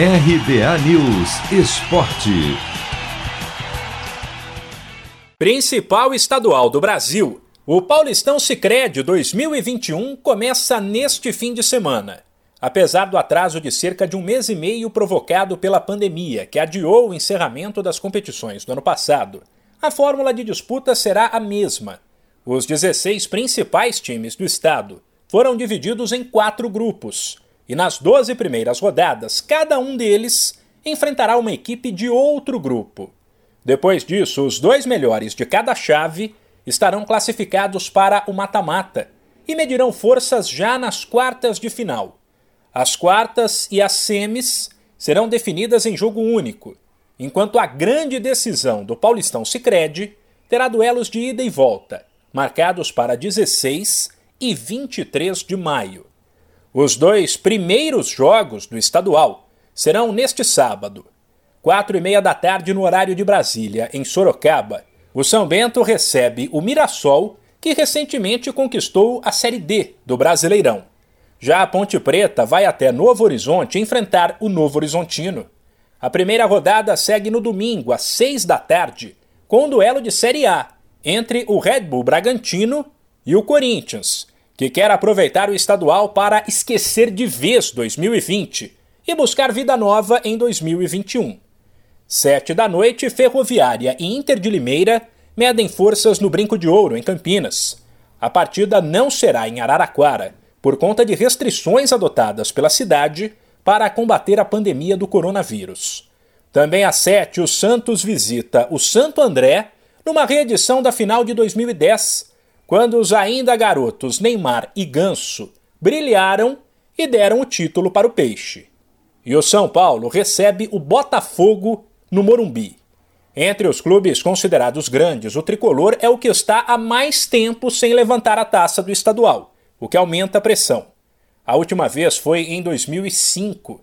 RBA News Esporte. Principal estadual do Brasil. O Paulistão Sicredi 2021 começa neste fim de semana. Apesar do atraso de cerca de um mês e meio provocado pela pandemia, que adiou o encerramento das competições do ano passado, a fórmula de disputa será a mesma. Os 16 principais times do estado foram divididos em quatro grupos e nas 12 primeiras rodadas, cada um deles enfrentará uma equipe de outro grupo. Depois disso, os dois melhores de cada chave estarão classificados para o mata-mata e medirão forças já nas quartas de final. As quartas e as semis serão definidas em jogo único, enquanto a grande decisão do Paulistão Sicredi terá duelos de ida e volta, marcados para 16 e 23 de maio. Os dois primeiros jogos do estadual serão neste sábado, quatro e meia da tarde no horário de Brasília, em Sorocaba. O São Bento recebe o Mirassol, que recentemente conquistou a Série D do Brasileirão. Já a Ponte Preta vai até Novo Horizonte enfrentar o Novo Horizontino. A primeira rodada segue no domingo, às seis da tarde, com um duelo de Série A entre o Red Bull Bragantino e o Corinthians, que quer aproveitar o estadual para esquecer de vez 2020 e buscar vida nova em 2021. Sete da noite, Ferroviária e Inter de Limeira medem forças no Brinco de Ouro, em Campinas. A partida não será em Araraquara, por conta de restrições adotadas pela cidade para combater a pandemia do coronavírus. Também às sete, o Santos visita o Santo André numa reedição da final de 2010, quando os ainda garotos Neymar e Ganso brilharam e deram o título para o Peixe. E o São Paulo recebe o Botafogo no Morumbi. Entre os clubes considerados grandes, o tricolor é o que está há mais tempo sem levantar a taça do estadual, o que aumenta a pressão. A última vez foi em 2005.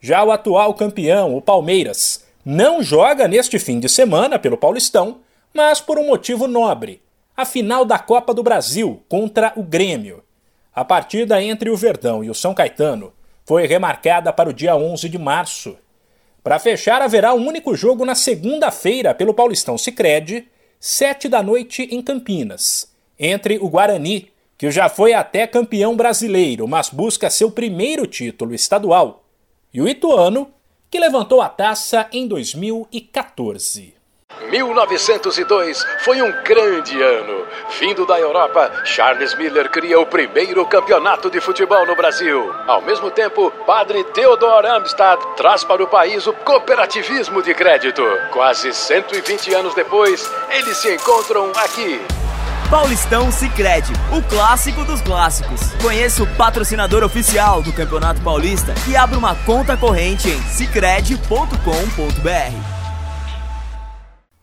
Já o atual campeão, o Palmeiras, não joga neste fim de semana pelo Paulistão, mas por um motivo nobre a final da Copa do Brasil contra o Grêmio. A partida entre o Verdão e o São Caetano foi remarcada para o dia 11 de março. Para fechar, haverá um único jogo na segunda-feira pelo Paulistão Sicredi, sete da noite em Campinas, entre o Guarani, que já foi até campeão brasileiro, mas busca seu primeiro título estadual, e o Ituano, que levantou a taça em 2014. 1902 foi um grande ano. Vindo da Europa, Charles Miller cria o primeiro campeonato de futebol no Brasil. Ao mesmo tempo, padre Theodor Amstad traz para o país o cooperativismo de crédito. Quase 120 anos depois, eles se encontram aqui. Paulistão Sicredi, o clássico dos clássicos. Conheça o patrocinador oficial do Campeonato Paulista e abra uma conta corrente em sicredi.com.br.